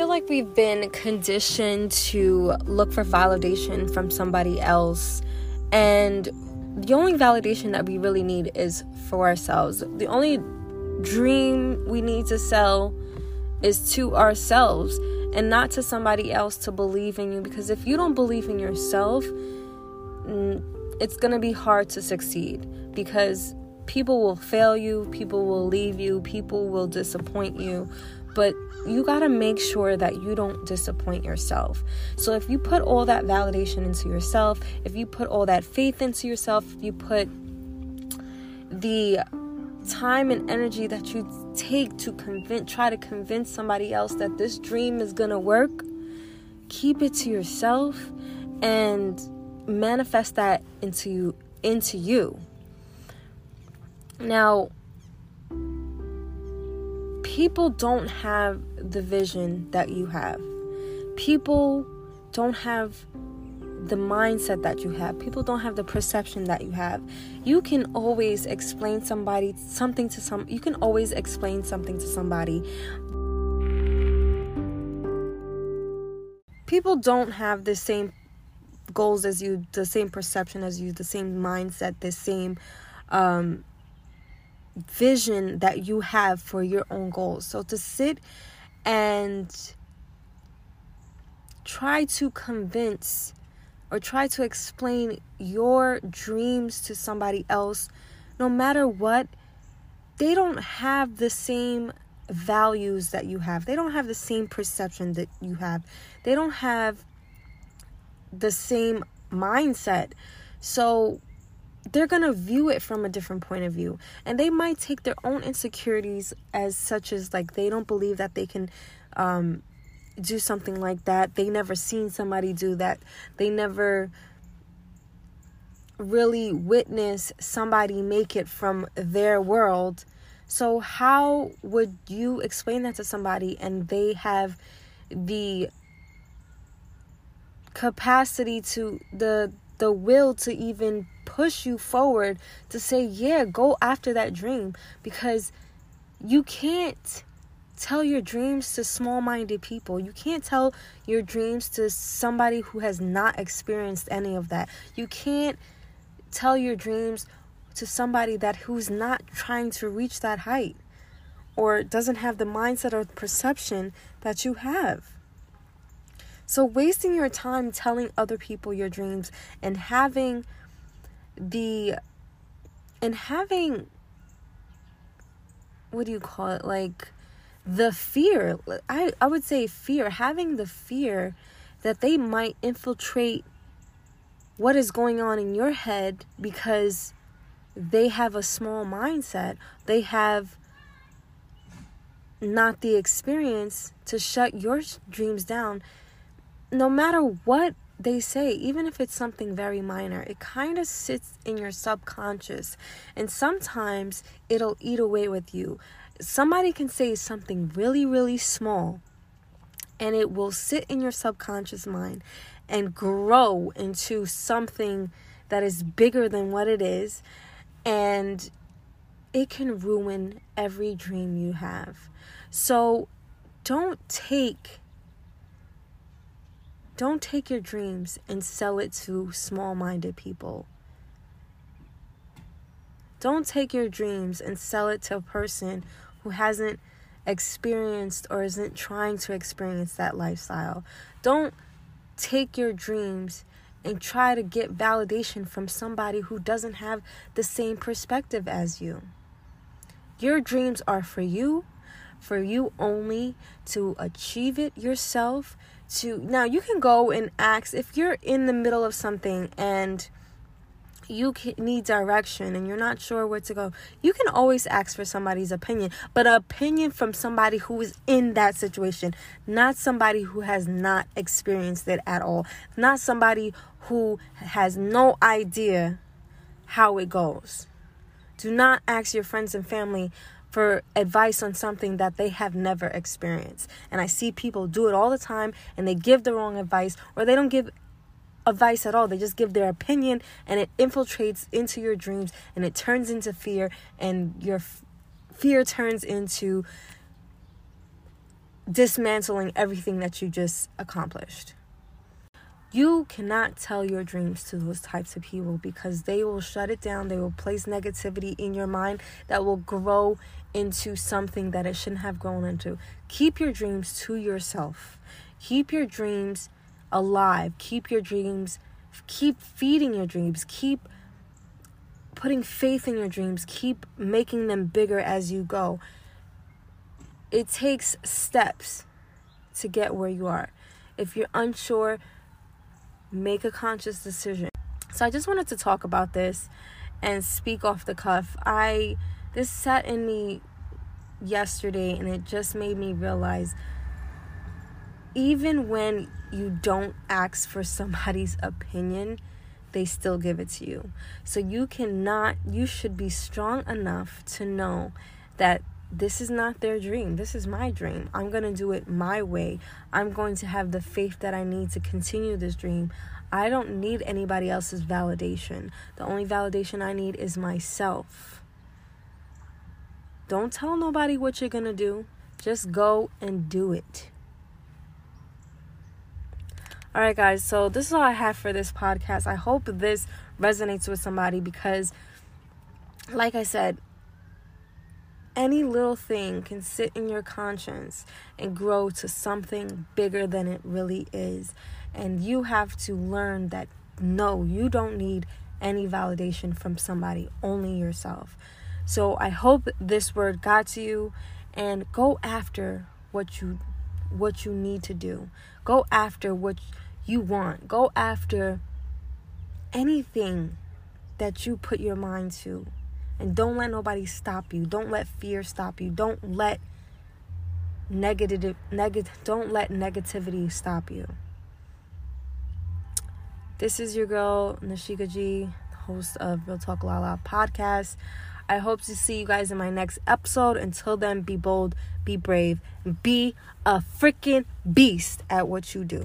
feel like we've been conditioned to look for validation from somebody else. And the only validation that we really need is for ourselves. The only dream we need to sell is to ourselves and not to somebody else to believe in you. Because if you don't believe in yourself, it's going to be hard to succeed because people will fail you, people will leave you, people will disappoint you. But you got to make sure that you don't disappoint yourself. So if you put all that validation into yourself, if you put all that faith into yourself, if you put the time and energy that you take to convince try to convince somebody else that this dream is going to work, keep it to yourself and manifest that into you into you. Now, people don't have the vision that you have. People don't have the mindset that you have. People don't have the perception that you have. You can always explain somebody something to some you can always explain something to somebody. People don't have the same goals as you, the same perception as you, the same mindset, the same um vision that you have for your own goals. So to sit and try to convince or try to explain your dreams to somebody else, no matter what, they don't have the same values that you have. They don't have the same perception that you have. They don't have the same mindset. So they're going to view it from a different point of view. And they might take their own insecurities as such as like they don't believe that they can um, do something like that. They never seen somebody do that. They never really witness somebody make it from their world. So how would you explain that to somebody and they have the capacity to the the will to even push you forward to say, yeah, go after that dream because you can't tell your dreams to small minded people. You can't tell your dreams to somebody who has not experienced any of that. You can't tell your dreams to somebody that who's not trying to reach that height or doesn't have the mindset or perception that you have. So, wasting your time telling other people your dreams and having the and having what do you call it? Like the fear i i would say fear having the fear that they might infiltrate what is going on in your head because they have a small mindset. They have not the experience to shut your dreams down. No matter what they say, even if it's something very minor, it kind of sits in your subconscious and sometimes it'll eat away with you. Somebody can say something really, really small and it will sit in your subconscious mind and grow into something that is bigger than what it is and it can ruin every dream you have. So don't take don't take your dreams and sell it to small minded people. Don't take your dreams and sell it to a person who hasn't experienced or isn't trying to experience that lifestyle. Don't take your dreams and try to get validation from somebody who doesn't have the same perspective as you. Your dreams are for you, for you only to achieve it yourself, to now you can go and ask if you're in the middle of something and you need direction and you're not sure where to go, you can always ask for somebody's opinion, but an opinion from somebody who is in that situation, not somebody who has not experienced it at all, not somebody who has no idea how it goes. Do not ask your friends and family for advice on something that they have never experienced. And I see people do it all the time and they give the wrong advice or they don't give advice at all. They just give their opinion and it infiltrates into your dreams and it turns into fear and your f- fear turns into dismantling everything that you just accomplished. You cannot tell your dreams to those types of people because they will shut it down. They will place negativity in your mind that will grow into something that it shouldn't have grown into. Keep your dreams to yourself. Keep your dreams alive. Keep your dreams, keep feeding your dreams. Keep putting faith in your dreams. Keep making them bigger as you go. It takes steps to get where you are. If you're unsure, make a conscious decision. So I just wanted to talk about this and speak off the cuff. I this sat in me yesterday and it just made me realize even when you don't ask for somebody's opinion, they still give it to you. So you cannot you should be strong enough to know that this is not their dream. This is my dream. I'm going to do it my way. I'm going to have the faith that I need to continue this dream. I don't need anybody else's validation. The only validation I need is myself. Don't tell nobody what you're going to do. Just go and do it. All right, guys. So, this is all I have for this podcast. I hope this resonates with somebody because, like I said, any little thing can sit in your conscience and grow to something bigger than it really is. And you have to learn that no, you don't need any validation from somebody, only yourself. So I hope this word got to you and go after what you what you need to do. Go after what you want. Go after anything that you put your mind to. And don't let nobody stop you. Don't let fear stop you. Don't let negative negative don't let negativity stop you. This is your girl Nashika G, host of Real Talk Lala podcast. I hope to see you guys in my next episode. Until then, be bold, be brave, be a freaking beast at what you do.